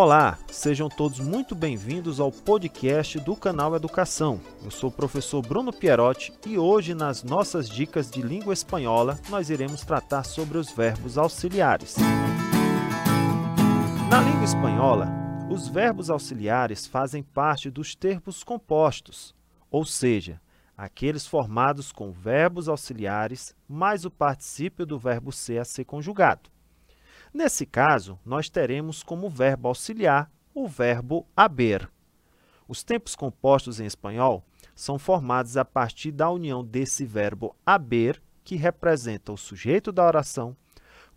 Olá, sejam todos muito bem-vindos ao podcast do canal Educação. Eu sou o professor Bruno Pierotti e hoje, nas nossas dicas de língua espanhola, nós iremos tratar sobre os verbos auxiliares. Na língua espanhola, os verbos auxiliares fazem parte dos termos compostos, ou seja, aqueles formados com verbos auxiliares mais o particípio do verbo ser a ser conjugado. Nesse caso, nós teremos como verbo auxiliar o verbo haber. Os tempos compostos em espanhol são formados a partir da união desse verbo haber, que representa o sujeito da oração,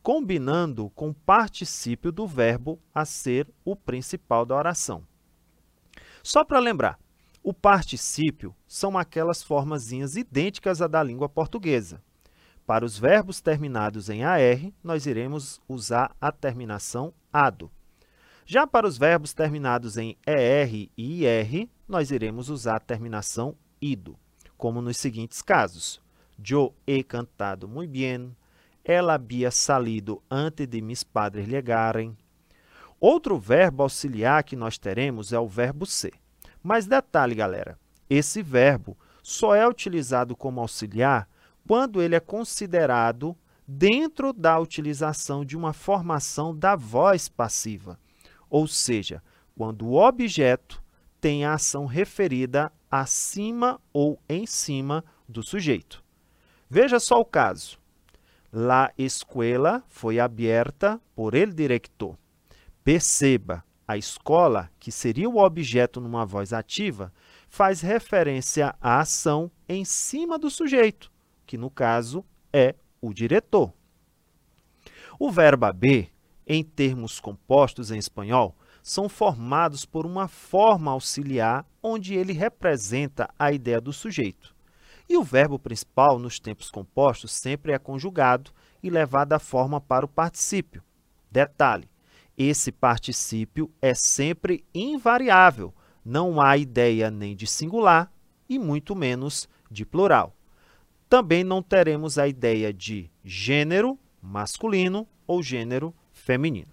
combinando com o particípio do verbo a ser o principal da oração. Só para lembrar, o particípio são aquelas formazinhas idênticas à da língua portuguesa. Para os verbos terminados em AR, nós iremos usar a terminação ADO. Já para os verbos terminados em ER e IR, nós iremos usar a terminação IDO, como nos seguintes casos. Yo he cantado muy bien. Ela había salido antes de mis padres llegarem. Outro verbo auxiliar que nós teremos é o verbo ser. Mas detalhe, galera, esse verbo só é utilizado como auxiliar quando ele é considerado dentro da utilização de uma formação da voz passiva, ou seja, quando o objeto tem a ação referida acima ou em cima do sujeito. Veja só o caso. La escuela foi aberta por el director. Perceba, a escola, que seria o objeto numa voz ativa, faz referência à ação em cima do sujeito que no caso é o diretor. O verbo haber, em termos compostos em espanhol, são formados por uma forma auxiliar onde ele representa a ideia do sujeito. E o verbo principal, nos tempos compostos, sempre é conjugado e levado a forma para o particípio. Detalhe, esse particípio é sempre invariável, não há ideia nem de singular e muito menos de plural. Também não teremos a ideia de gênero masculino ou gênero feminino.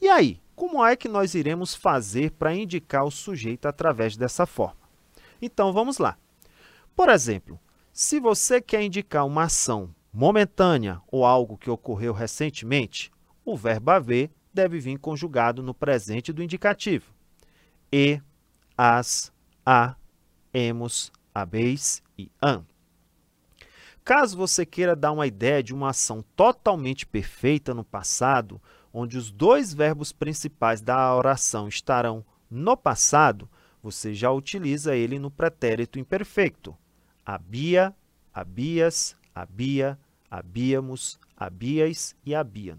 E aí, como é que nós iremos fazer para indicar o sujeito através dessa forma? Então, vamos lá. Por exemplo, se você quer indicar uma ação momentânea ou algo que ocorreu recentemente, o verbo haver deve vir conjugado no presente do indicativo. E, as, a, hemos, habeis e an. Caso você queira dar uma ideia de uma ação totalmente perfeita no passado, onde os dois verbos principais da oração estarão no passado, você já utiliza ele no pretérito imperfeito. Habia, habias, habia, habíamos, habias e habiam.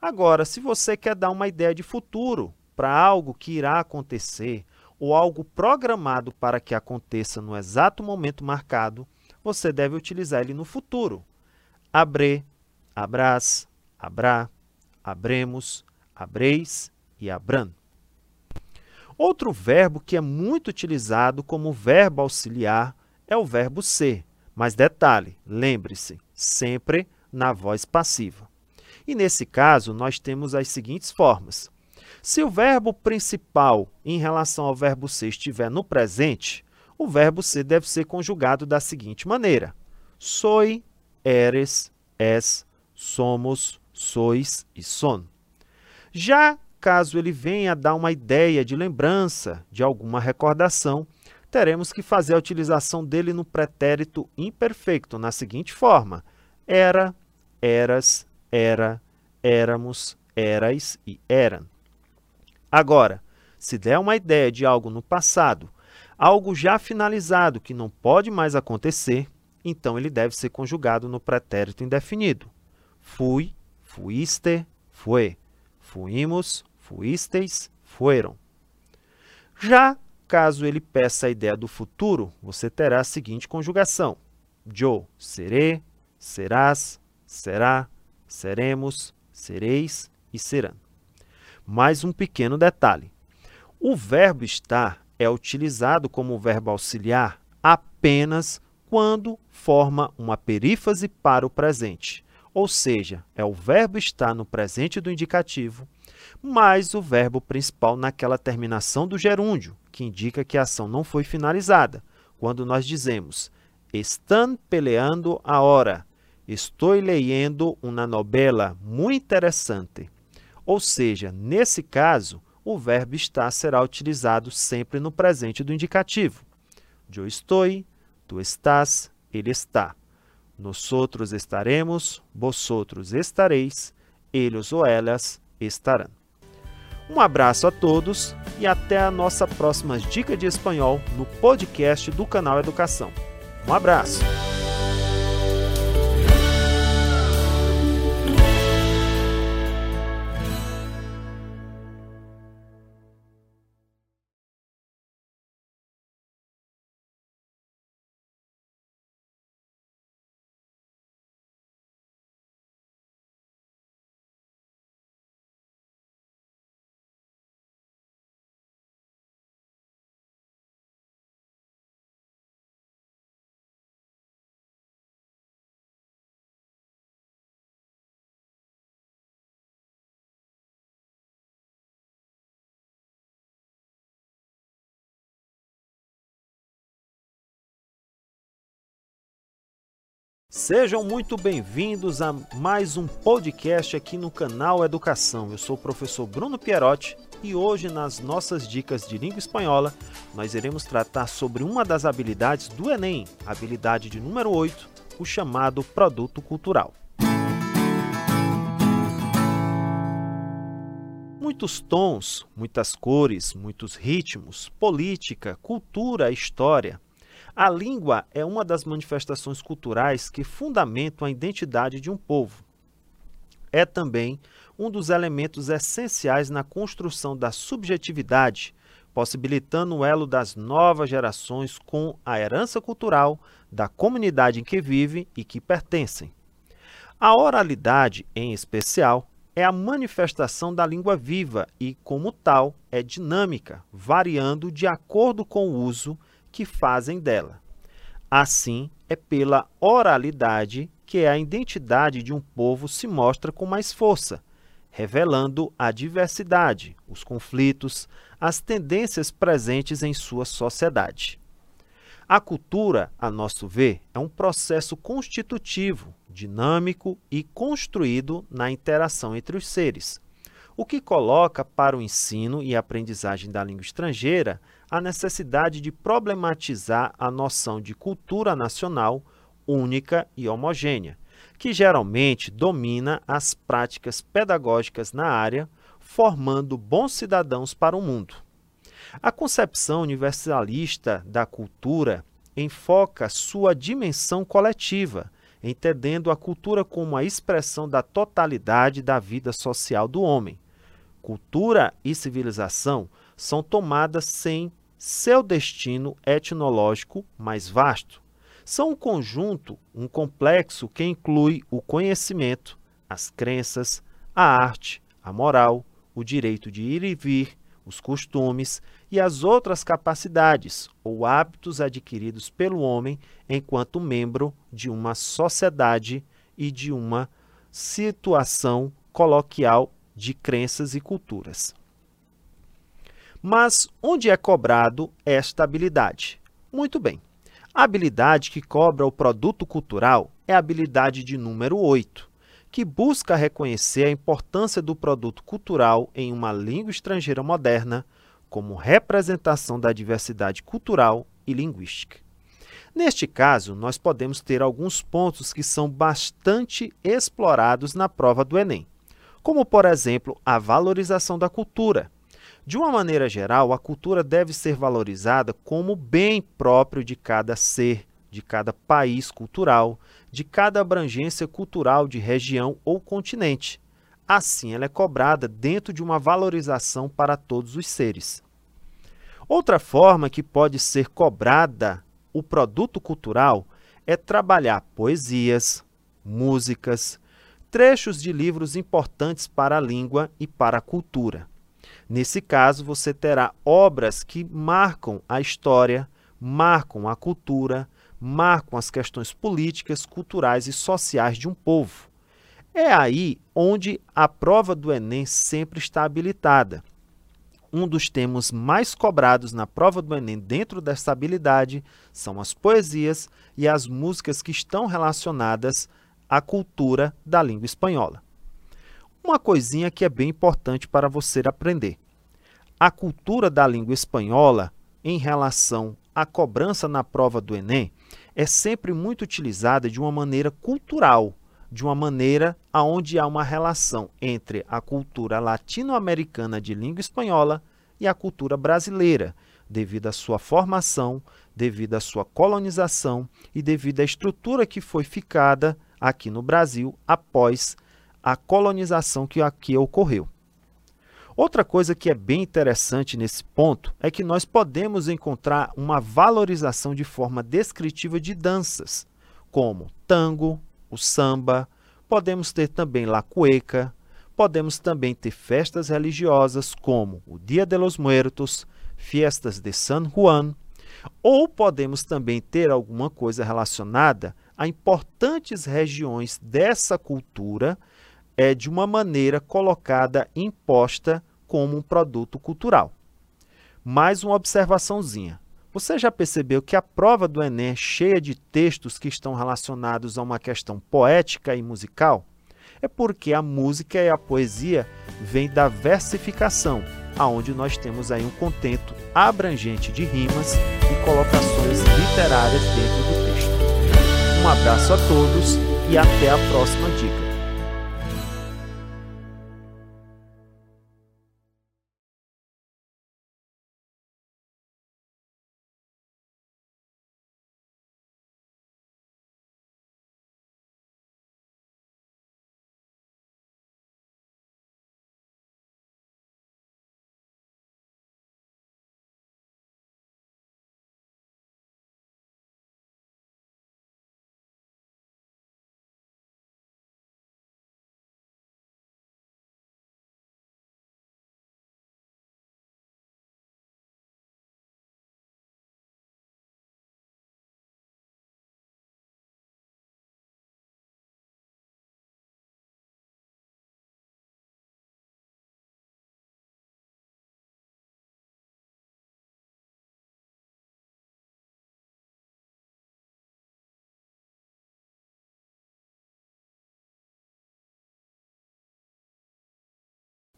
Agora, se você quer dar uma ideia de futuro para algo que irá acontecer ou algo programado para que aconteça no exato momento marcado, você deve utilizar ele no futuro. Abre, abrás, abrá, abremos, abreis e abran. Outro verbo que é muito utilizado como verbo auxiliar é o verbo ser. Mas detalhe, lembre-se, sempre na voz passiva. E nesse caso, nós temos as seguintes formas. Se o verbo principal em relação ao verbo ser estiver no presente, o verbo ser deve ser conjugado da seguinte maneira: soy, eres, es, somos, sois e son. Já caso ele venha dar uma ideia de lembrança de alguma recordação, teremos que fazer a utilização dele no pretérito imperfeito, na seguinte forma: era, eras, era, éramos, erais e eram. Agora, se der uma ideia de algo no passado algo já finalizado que não pode mais acontecer, então ele deve ser conjugado no pretérito indefinido. Fui, fuiste, fue. Fuimos, fuisteis, fueram. Já caso ele peça a ideia do futuro, você terá a seguinte conjugação: yo, serei, serás, será, seremos, sereis e serão. Mais um pequeno detalhe. O verbo estar é utilizado como verbo auxiliar apenas quando forma uma perífrase para o presente, ou seja, é o verbo estar no presente do indicativo mais o verbo principal naquela terminação do gerúndio, que indica que a ação não foi finalizada. Quando nós dizemos estão peleando hora, estou lendo uma novela muito interessante. Ou seja, nesse caso, o verbo estar será utilizado sempre no presente do indicativo. Eu estou, tu estás, ele está. Nosotros estaremos, vosotros estareis, eles ou elas estarão. Um abraço a todos e até a nossa próxima dica de espanhol no podcast do canal Educação. Um abraço! Sejam muito bem-vindos a mais um podcast aqui no canal Educação. Eu sou o professor Bruno Pierotti e hoje, nas nossas dicas de língua espanhola, nós iremos tratar sobre uma das habilidades do Enem, habilidade de número 8, o chamado produto cultural. Muitos tons, muitas cores, muitos ritmos, política, cultura, história a língua é uma das manifestações culturais que fundamentam a identidade de um povo. É também um dos elementos essenciais na construção da subjetividade, possibilitando o elo das novas gerações com a herança cultural da comunidade em que vivem e que pertencem. A oralidade, em especial, é a manifestação da língua viva e, como tal, é dinâmica, variando de acordo com o uso que fazem dela. Assim, é pela oralidade que a identidade de um povo se mostra com mais força, revelando a diversidade, os conflitos, as tendências presentes em sua sociedade. A cultura, a nosso ver, é um processo constitutivo, dinâmico e construído na interação entre os seres, o que coloca para o ensino e aprendizagem da língua estrangeira a necessidade de problematizar a noção de cultura nacional única e homogênea, que geralmente domina as práticas pedagógicas na área, formando bons cidadãos para o mundo. A concepção universalista da cultura enfoca sua dimensão coletiva, entendendo a cultura como a expressão da totalidade da vida social do homem. Cultura e civilização são tomadas sem seu destino etnológico mais vasto. São um conjunto, um complexo que inclui o conhecimento, as crenças, a arte, a moral, o direito de ir e vir, os costumes e as outras capacidades ou hábitos adquiridos pelo homem enquanto membro de uma sociedade e de uma situação coloquial de crenças e culturas. Mas onde é cobrado esta habilidade? Muito bem. A habilidade que cobra o produto cultural é a habilidade de número 8, que busca reconhecer a importância do produto cultural em uma língua estrangeira moderna como representação da diversidade cultural e linguística. Neste caso, nós podemos ter alguns pontos que são bastante explorados na prova do Enem, como, por exemplo, a valorização da cultura, de uma maneira geral, a cultura deve ser valorizada como bem próprio de cada ser, de cada país cultural, de cada abrangência cultural de região ou continente. Assim, ela é cobrada dentro de uma valorização para todos os seres. Outra forma que pode ser cobrada o produto cultural é trabalhar poesias, músicas, trechos de livros importantes para a língua e para a cultura. Nesse caso, você terá obras que marcam a história, marcam a cultura, marcam as questões políticas, culturais e sociais de um povo. É aí onde a prova do Enem sempre está habilitada. Um dos temas mais cobrados na prova do Enem dentro dessa habilidade são as poesias e as músicas que estão relacionadas à cultura da língua espanhola. Uma coisinha que é bem importante para você aprender. A cultura da língua espanhola em relação à cobrança na prova do Enem é sempre muito utilizada de uma maneira cultural, de uma maneira onde há uma relação entre a cultura latino-americana de língua espanhola e a cultura brasileira, devido à sua formação, devido à sua colonização e devido à estrutura que foi ficada aqui no Brasil após a colonização que aqui ocorreu. Outra coisa que é bem interessante nesse ponto é que nós podemos encontrar uma valorização de forma descritiva de danças, como tango, o samba, podemos ter também la cueca, podemos também ter festas religiosas como o Dia de los Muertos, festas de San Juan, ou podemos também ter alguma coisa relacionada a importantes regiões dessa cultura é de uma maneira colocada imposta como um produto cultural. Mais uma observaçãozinha. Você já percebeu que a prova do Enem é cheia de textos que estão relacionados a uma questão poética e musical? É porque a música e a poesia vêm da versificação, aonde nós temos aí um contento abrangente de rimas e colocações literárias dentro do texto. Um abraço a todos e até a próxima dica.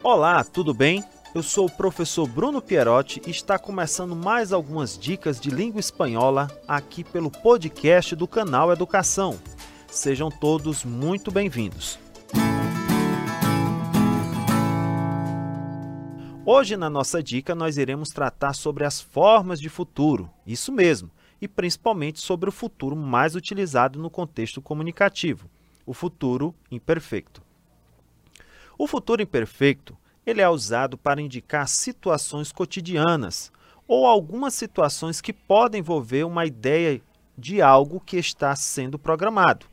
Olá, tudo bem? Eu sou o professor Bruno Pierotti e está começando mais algumas dicas de língua espanhola aqui pelo podcast do canal Educação. Sejam todos muito bem-vindos. Hoje, na nossa dica, nós iremos tratar sobre as formas de futuro, isso mesmo, e principalmente sobre o futuro mais utilizado no contexto comunicativo, o futuro imperfeito. O futuro imperfeito ele é usado para indicar situações cotidianas ou algumas situações que podem envolver uma ideia de algo que está sendo programado.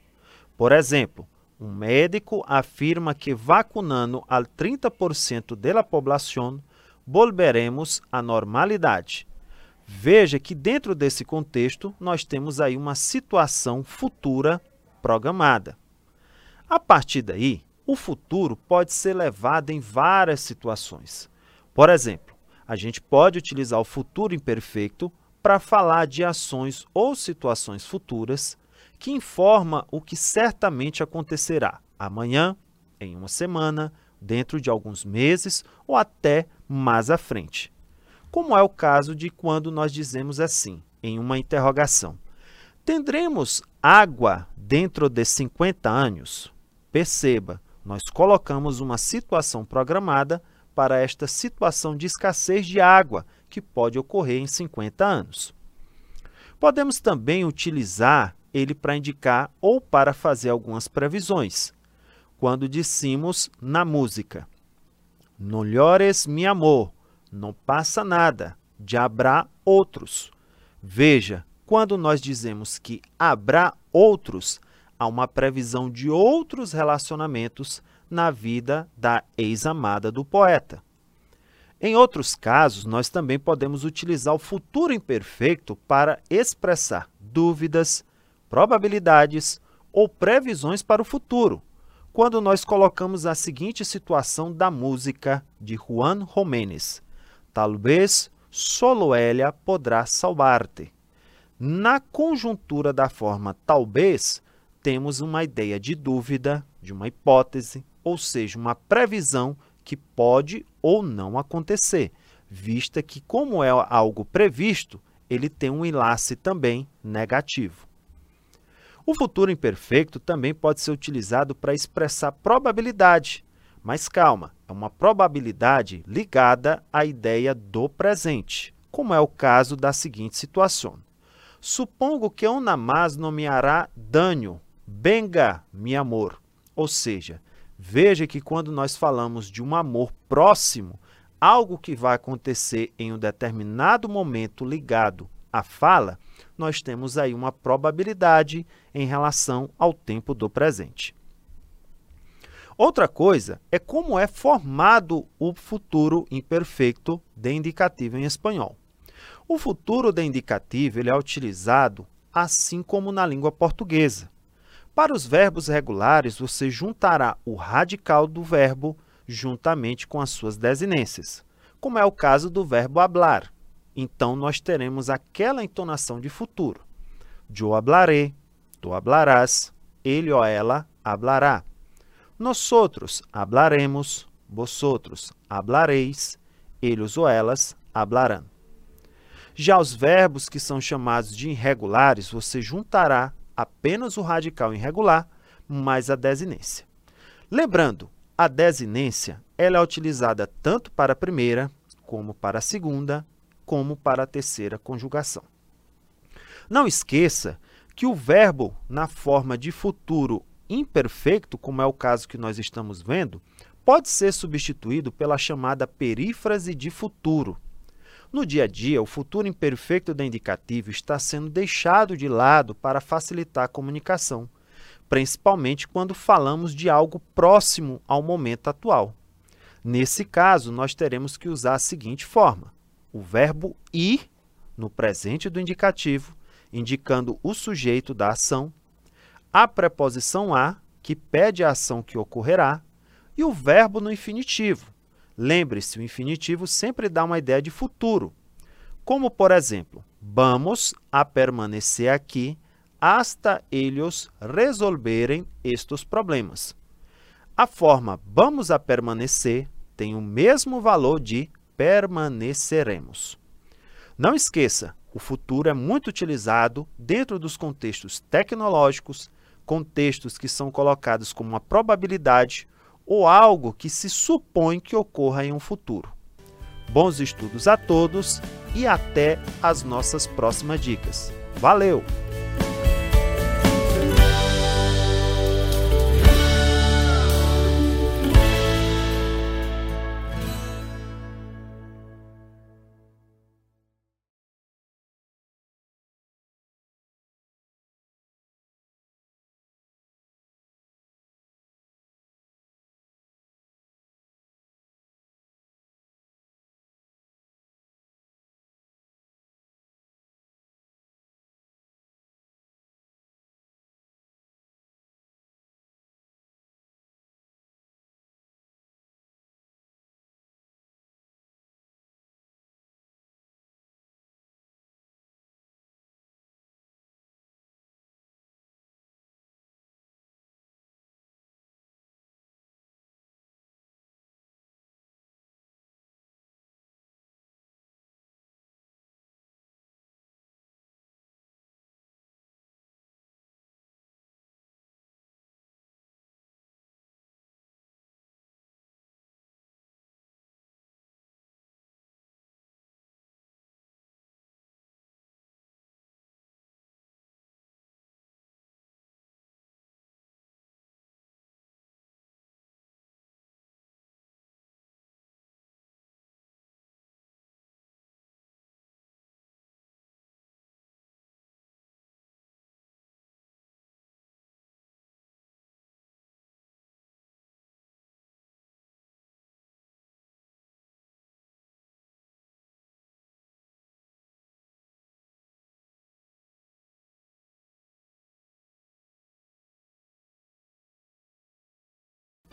Por exemplo, um médico afirma que vacunando al 30% da população volveremos à normalidade. Veja que dentro desse contexto nós temos aí uma situação futura programada. A partir daí, o futuro pode ser levado em várias situações. Por exemplo, a gente pode utilizar o futuro imperfeito para falar de ações ou situações futuras que informa o que certamente acontecerá amanhã, em uma semana, dentro de alguns meses ou até mais à frente. Como é o caso de quando nós dizemos assim, em uma interrogação: Tendremos água dentro de 50 anos? Perceba, nós colocamos uma situação programada para esta situação de escassez de água, que pode ocorrer em 50 anos. Podemos também utilizar ele para indicar ou para fazer algumas previsões. Quando dissemos na música, Não llores, mi amor, não passa nada, já habrá outros. Veja, quando nós dizemos que habrá outros, há uma previsão de outros relacionamentos na vida da ex-amada do poeta. Em outros casos, nós também podemos utilizar o futuro imperfeito para expressar dúvidas, probabilidades ou previsões para o futuro, quando nós colocamos a seguinte situação da música de Juan Jiménez. Talvez solo ella podrá salvar-te. Na conjuntura da forma talvez, temos uma ideia de dúvida, de uma hipótese, ou seja, uma previsão que pode ou não acontecer, vista que, como é algo previsto, ele tem um enlace também negativo. O futuro imperfeito também pode ser utilizado para expressar probabilidade, mas calma, é uma probabilidade ligada à ideia do presente, como é o caso da seguinte situação. Supongo que mais nomeará dano, benga, mi amor. Ou seja, veja que quando nós falamos de um amor próximo, algo que vai acontecer em um determinado momento ligado à fala, nós temos aí uma probabilidade em relação ao tempo do presente. Para os verbos regulares, você juntará o radical do verbo juntamente com as suas desinências, como é o caso do verbo hablar. Então, nós teremos aquela entonação de futuro. Eu hablaré, tu hablarás, ele ou ela hablará. Nosotros hablaremos, vosotros hablareis, eles ou elas hablarão. Já os verbos que são chamados de irregulares, você juntará apenas o radical irregular mais a desinência. Lembrando, a desinência ela é utilizada tanto para a primeira, como para a segunda, como para a terceira conjugação. Não esqueça que o verbo na forma de futuro imperfeito, como é o caso que nós estamos vendo, pode ser substituído pela chamada perífrase de futuro. No dia a dia, o futuro imperfeito da indicativo está sendo deixado de lado para facilitar a comunicação, principalmente quando falamos de algo próximo ao momento atual. Nesse caso, nós teremos que usar a seguinte forma: o verbo ir no presente do indicativo, indicando o sujeito da ação, a preposição a, que pede a ação que ocorrerá, e o verbo no infinitivo. Lembre-se, o infinitivo sempre dá uma ideia de futuro, como, por exemplo, vamos a permanecer aqui hasta ellos resolverem estes problemas. A forma vamos a permanecer tem o mesmo valor de permaneceremos. Não esqueça, o futuro é muito utilizado dentro dos contextos tecnológicos, contextos que são colocados como uma probabilidade ou algo que se supõe que ocorra em um futuro. Bons estudos a todos e até as nossas próximas dicas. Valeu!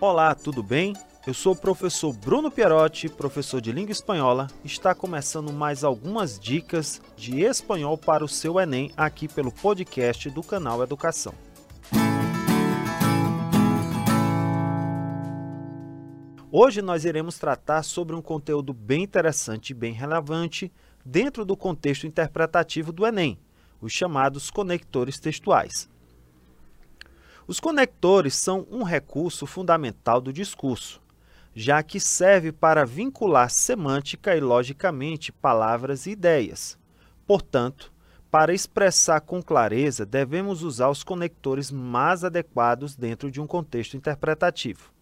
Olá, tudo bem? Eu sou o professor Bruno Pierotti, professor de língua espanhola. Está começando mais algumas dicas de espanhol para o seu Enem aqui pelo podcast do canal Educação. Hoje nós iremos tratar sobre um conteúdo bem interessante e bem relevante dentro do contexto interpretativo do Enem, os chamados conectores textuais. Os conectores são um recurso fundamental do discurso, já que serve para vincular semântica e logicamente palavras e ideias. Portanto, para expressar com clareza, devemos usar os conectores mais adequados dentro de um contexto interpretativo.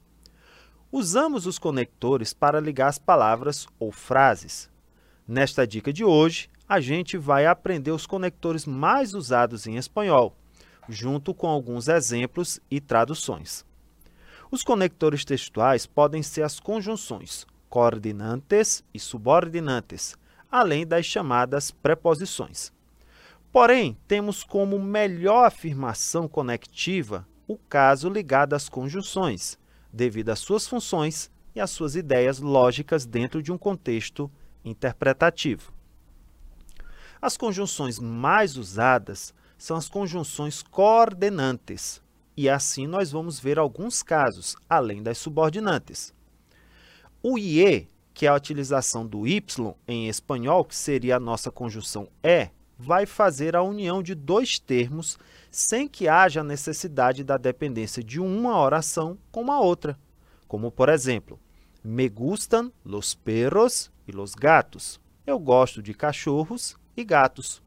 Usamos os conectores para ligar as palavras ou frases. Nesta dica de hoje, a gente vai aprender os conectores mais usados em espanhol, junto com alguns exemplos e traduções. Os conectores textuais podem ser as conjunções coordinantes e subordinantes, além das chamadas preposições. Porém, temos como melhor afirmação conectiva o caso ligado às conjunções, devido às suas funções e às suas ideias lógicas dentro de um contexto interpretativo. As conjunções mais usadas são as conjunções coordenantes, e assim nós vamos ver alguns casos, além das subordinantes. O IE, que é a utilização do Y em espanhol, que seria a nossa conjunção é, vai fazer a união de dois termos sem que haja necessidade da dependência de uma oração com a outra, como por exemplo, me gustan los perros e los gatos. Eu gosto de cachorros e gatos.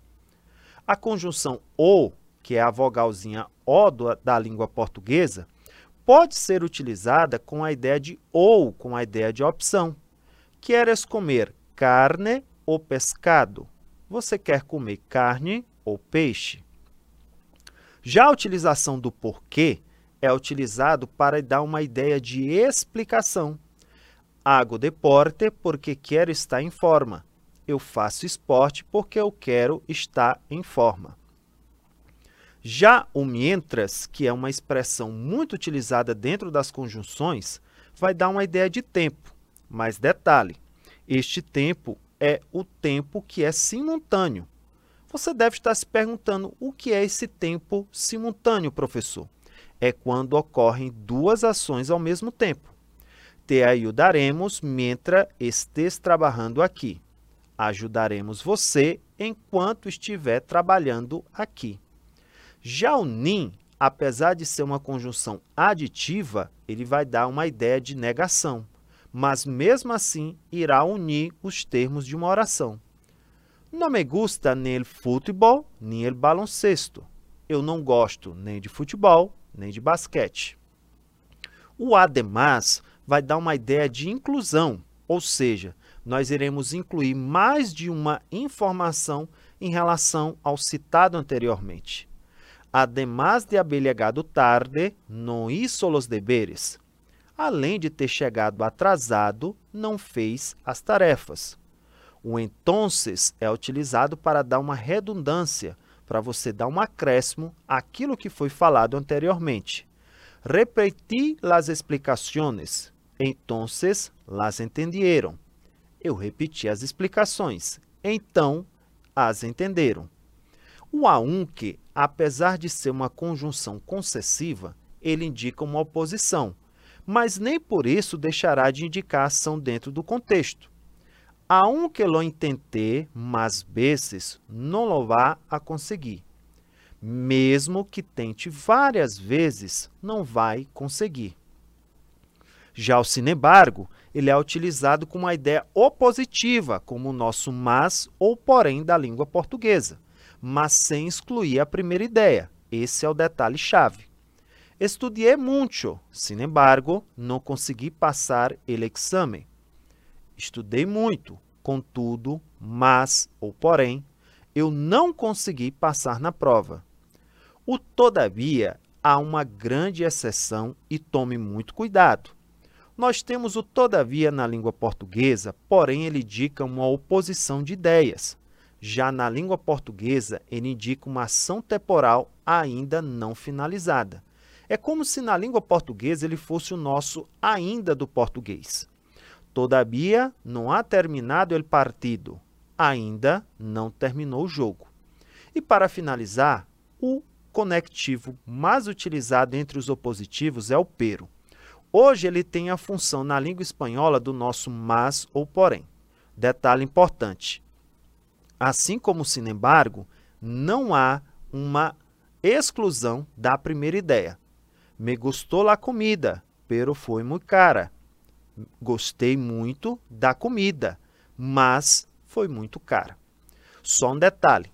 A conjunção o, que é a vogalzinha o da língua portuguesa, pode ser utilizada com a ideia de ou, com a ideia de opção. Queres comer carne ou pescado? Você quer comer carne ou peixe? Já a utilização do porquê é utilizado para dar uma ideia de explicação. Hago deporte porque quero estar em forma. Eu faço esporte porque eu quero estar em forma. Já o mientras, que é uma expressão muito utilizada dentro das conjunções, vai dar uma ideia de tempo. Mas detalhe, este tempo é o tempo que é simultâneo. Você deve estar se perguntando o que é esse tempo simultâneo, professor? É quando ocorrem duas ações ao mesmo tempo. Te ajudaremos mientras estés trabalhando aqui. Ajudaremos você enquanto estiver trabalhando aqui. Já o nin, apesar de ser uma conjunção aditiva, ele vai dar uma ideia de negação, mas mesmo assim irá unir os termos de uma oração. Não me gusta nem el futebol, nem el baloncesto. Eu não gosto nem de futebol, nem de basquete. O además vai dar uma ideia de inclusão, ou seja, nós iremos incluir mais de uma informação em relação ao citado anteriormente. Además de haber tarde, não hizo los deberes. Além de ter chegado atrasado, não fez as tarefas. O entonces é utilizado para dar uma redundância, para você dar um acréscimo àquilo que foi falado anteriormente. Repeti las explicaciones, entonces las entendieron. Eu repeti as explicações, então as entenderam. O aunque, apesar de ser uma conjunção concessiva, ele indica uma oposição, mas nem por isso deixará de indicar ação dentro do contexto. Aunque lo intenté mais vezes, não lo vá a conseguir. Mesmo que tente várias vezes, não vai conseguir. Já o sin embargo, ele é utilizado com uma ideia opositiva, como o nosso mas ou porém da língua portuguesa, mas sem excluir a primeira ideia. Esse é o detalhe chave. Estudiei muito, sin embargo, não consegui passar el exame. Estudei muito, contudo, mas ou porém, eu não consegui passar na prova. O todavia há uma grande exceção e tome muito cuidado. Nós temos o todavia na língua portuguesa, porém ele indica uma oposição de ideias. Já na língua portuguesa, ele indica uma ação temporal ainda não finalizada. É como se na língua portuguesa ele fosse o nosso ainda do português. Todavia, não há terminado el partido. Ainda não terminou o jogo. E para finalizar, o conectivo mais utilizado entre os opositivos é o pero. Hoje ele tem a função na língua espanhola do nosso mas ou porém. Detalhe importante: assim como sin embargo, não há uma exclusão da primeira ideia. Me gostou a comida, pero foi muito cara. Gostei muito da comida, mas foi muito cara. Só um detalhe: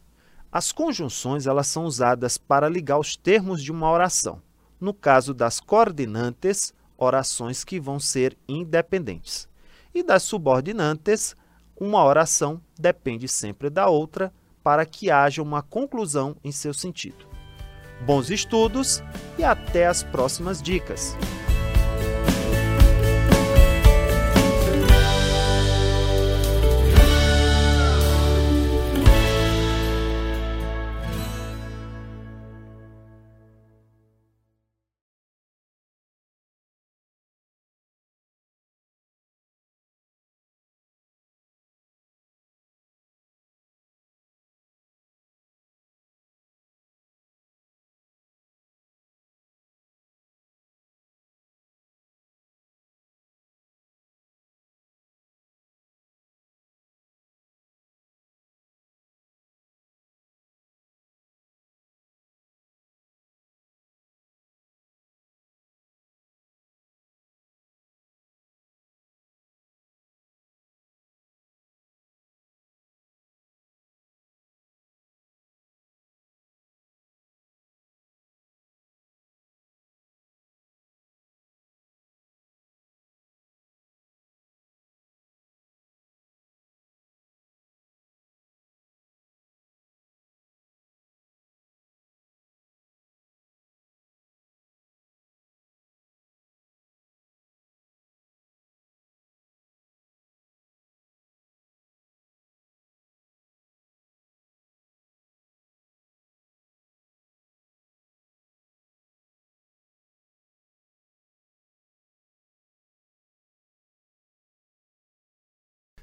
as conjunções elas são usadas para ligar os termos de uma oração. No caso das coordinantes, orações que vão ser independentes. E das subordinantes, uma oração depende sempre da outra para que haja uma conclusão em seu sentido. Bons estudos e até as próximas dicas!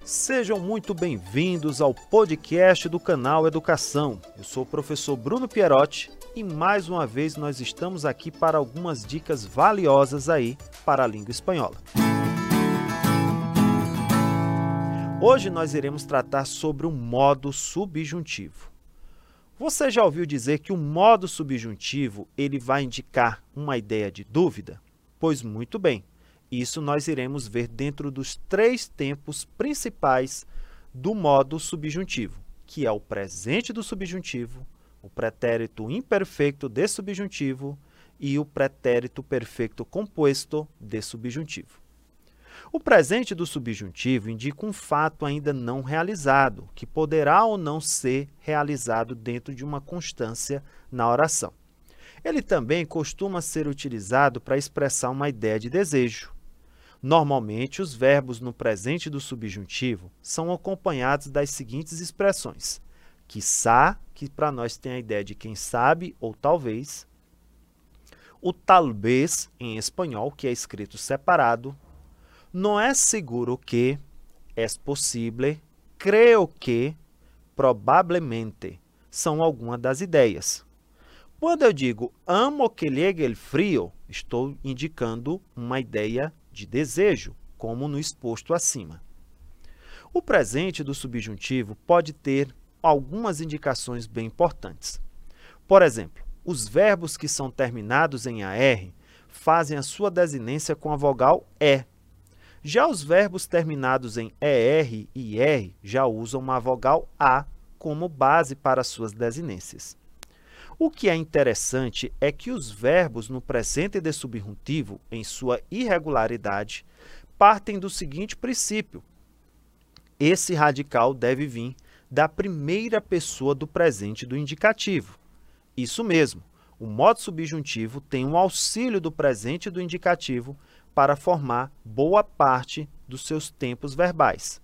Sejam muito bem-vindos ao podcast do canal Educação. Eu sou o professor Bruno Pierotti e mais uma vez nós estamos aqui para algumas dicas valiosas aí para a língua espanhola. Hoje nós iremos tratar sobre o modo subjuntivo. Você já ouviu dizer que o modo subjuntivo ele vai indicar uma ideia de dúvida? Pois muito bem. Isso nós iremos ver dentro dos três tempos principais do modo subjuntivo, que é o presente do subjuntivo, o pretérito imperfeito de subjuntivo e o pretérito perfeito composto de subjuntivo. O presente do subjuntivo indica um fato ainda não realizado, que poderá ou não ser realizado dentro de uma constância na oração. Ele também costuma ser utilizado para expressar uma ideia de desejo, Normalmente, os verbos no presente do subjuntivo são acompanhados das seguintes expressões. Quiçá, que para nós tem a ideia de quem sabe ou talvez. O talvez, em espanhol, que é escrito separado. Não é seguro que, é possível, creio que, provavelmente, são algumas das ideias. Quando eu digo amo que llegue el frio, estou indicando uma ideia de desejo, como no exposto acima. O presente do subjuntivo pode ter algumas indicações bem importantes. Por exemplo, os verbos que são terminados em AR fazem a sua desinência com a vogal E. Já os verbos terminados em ER e R já usam uma vogal A como base para suas desinências. O que é interessante é que os verbos no presente de subjuntivo, em sua irregularidade, partem do seguinte princípio. Esse radical deve vir da primeira pessoa do presente do indicativo. Isso mesmo, o modo subjuntivo tem um auxílio do presente do indicativo para formar boa parte dos seus tempos verbais.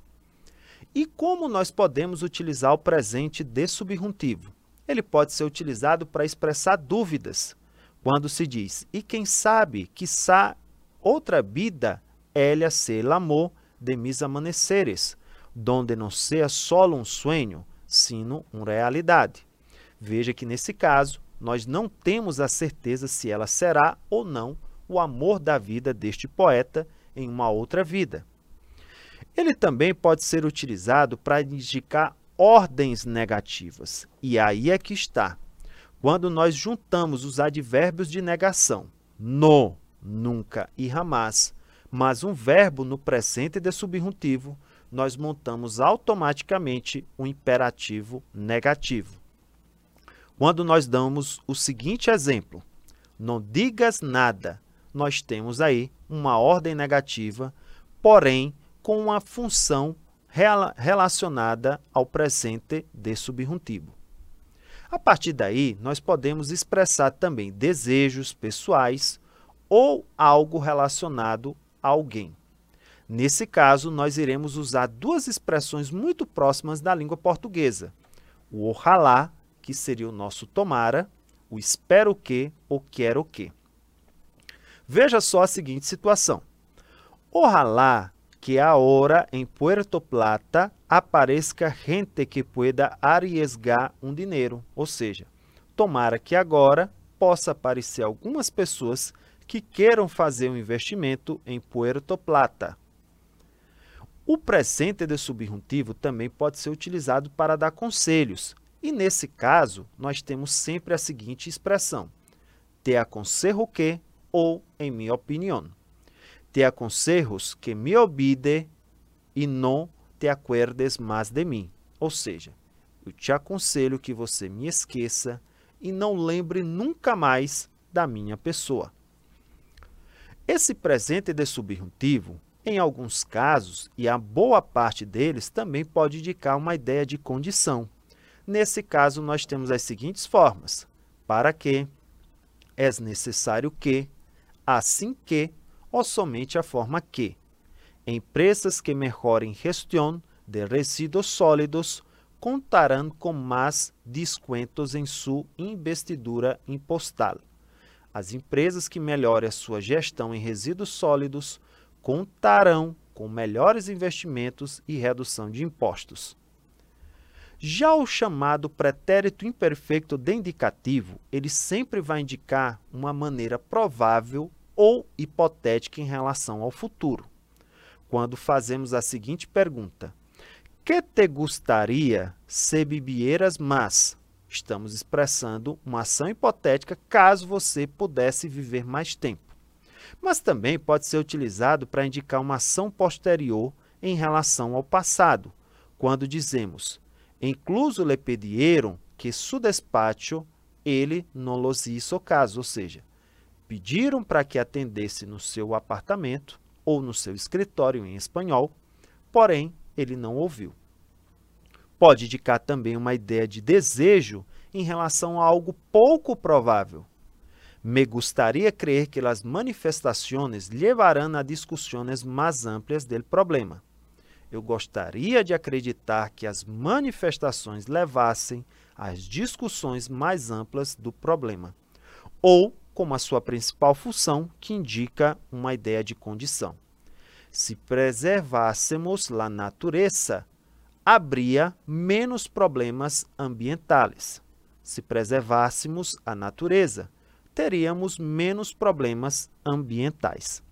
E como nós podemos utilizar o presente de subjuntivo? Ele pode ser utilizado para expressar dúvidas. quando se diz, e quem sabe, quiçá outra vida, ela se l'amor de mis amaneceres, donde não seja solo um sonho, sino uma realidade. Veja que nesse caso, nós não temos a certeza se ela será ou não o amor da vida deste poeta em uma outra vida. Ele também pode ser utilizado para indicar ordens negativas. E aí é que está. Quando nós juntamos os advérbios de negação, no, nunca e jamais, mas um verbo no presente de subjuntivo, nós montamos automaticamente um imperativo negativo. Quando nós damos o seguinte exemplo, não digas nada, nós temos aí uma ordem negativa, porém com uma função relacionada ao presente de subjuntivo. A partir daí, nós podemos expressar também desejos pessoais ou algo relacionado a alguém. Nesse caso, nós iremos usar duas expressões muito próximas da língua portuguesa. O ojalá, que seria o nosso tomara, o espero que ou quero que. Veja só a seguinte situação. Ojalá que ahora em Puerto Plata apareça gente que pueda arriesgar um dinheiro, ou seja, tomara que agora possa aparecer algumas pessoas que queiram fazer um investimento em Puerto Plata. O presente de subjuntivo também pode ser utilizado para dar conselhos, e nesse caso, nós temos sempre a seguinte expressão: te aconselho que ou em minha opinião. Te aconselho que me obide e não te acuerdes mais de mim. Ou seja, eu te aconselho que você me esqueça e não lembre nunca mais da minha pessoa. Esse presente de subjuntivo em alguns casos, e a boa parte deles, também pode indicar uma ideia de condição. Nesse caso, nós temos as seguintes formas. Para que, é necessário que, assim que, ou somente a forma que. Empresas que melhorem gestão de resíduos sólidos contarão com mais descontos em sua investidura impostal. As empresas que melhorem a sua gestão em resíduos sólidos contarão com melhores investimentos e redução de impostos. Já o chamado pretérito imperfeito de indicativo, ele sempre vai indicar uma maneira provável ou hipotética em relação ao futuro. Quando fazemos a seguinte pergunta: Que te gostaria se bebieras mais? Estamos expressando uma ação hipotética caso você pudesse viver mais tempo mas também pode ser utilizado para indicar uma ação posterior em relação ao passado, quando dizemos, incluso le pedieron que su despacho ele não los hizo caso, ou seja, pediram para que atendesse no seu apartamento ou no seu escritório em espanhol, porém ele não ouviu. Pode indicar também uma ideia de desejo em relação a algo pouco provável, me gustaría creer que las manifestaciones llevarán a discussões mais amplias del problema. Eu gostaria de acreditar que as manifestações levassem às discussões mais amplas do problema, ou como a sua principal função, que indica uma ideia de condição. Se preservássemos a natureza, habría menos problemas ambientais. Se preservássemos a natureza, teríamos menos problemas ambientais.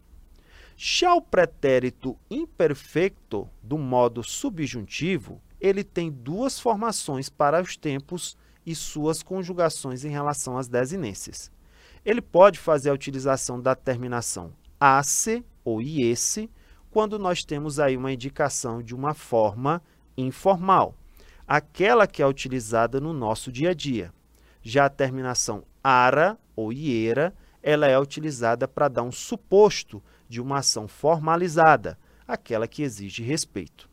Já o pretérito imperfeito do modo subjuntivo, ele tem duas formações para os tempos e suas conjugações em relação às desinências. Ele pode fazer a utilização da terminação ace ou iese, quando nós temos aí uma indicação de uma forma informal, aquela que é utilizada no nosso dia a dia. Já a terminação ara ou iera, ela é utilizada para dar um suposto de uma ação formalizada, aquela que exige respeito.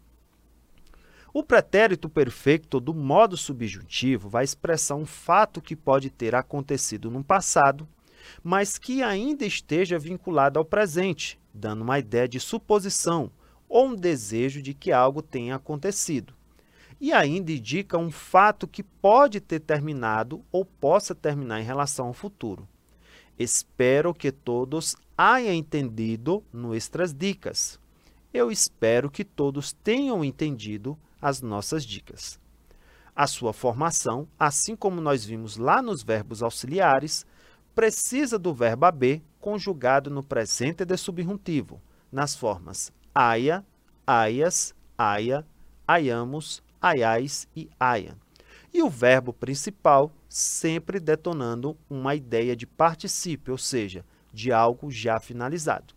O pretérito perfeito do modo subjuntivo vai expressar um fato que pode ter acontecido no passado, mas que ainda esteja vinculado ao presente, dando uma ideia de suposição ou um desejo de que algo tenha acontecido. E ainda indica um fato que pode ter terminado ou possa terminar em relação ao futuro. Espero que todos haja entendido nuestras dicas. Eu espero que todos tenham entendido as nossas dicas. A sua formação, assim como nós vimos lá nos verbos auxiliares, precisa do verbo haber conjugado no presente de subjuntivo, nas formas aia, aias, aia, aiamos, aiais e aia. E o verbo principal sempre detonando uma ideia de particípio, ou seja, de algo já finalizado.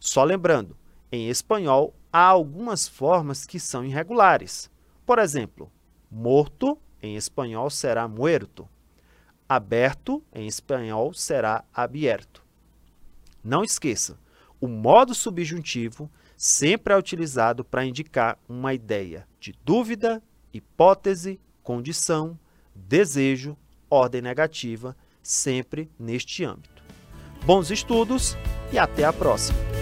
Só lembrando, em espanhol há algumas formas que são irregulares. Por exemplo, morto em espanhol será muerto. Aberto em espanhol será abierto. Não esqueça, o modo subjuntivo sempre é utilizado para indicar uma ideia de dúvida, hipótese, condição, desejo ordem negativa, sempre neste âmbito. Bons estudos e até a próxima!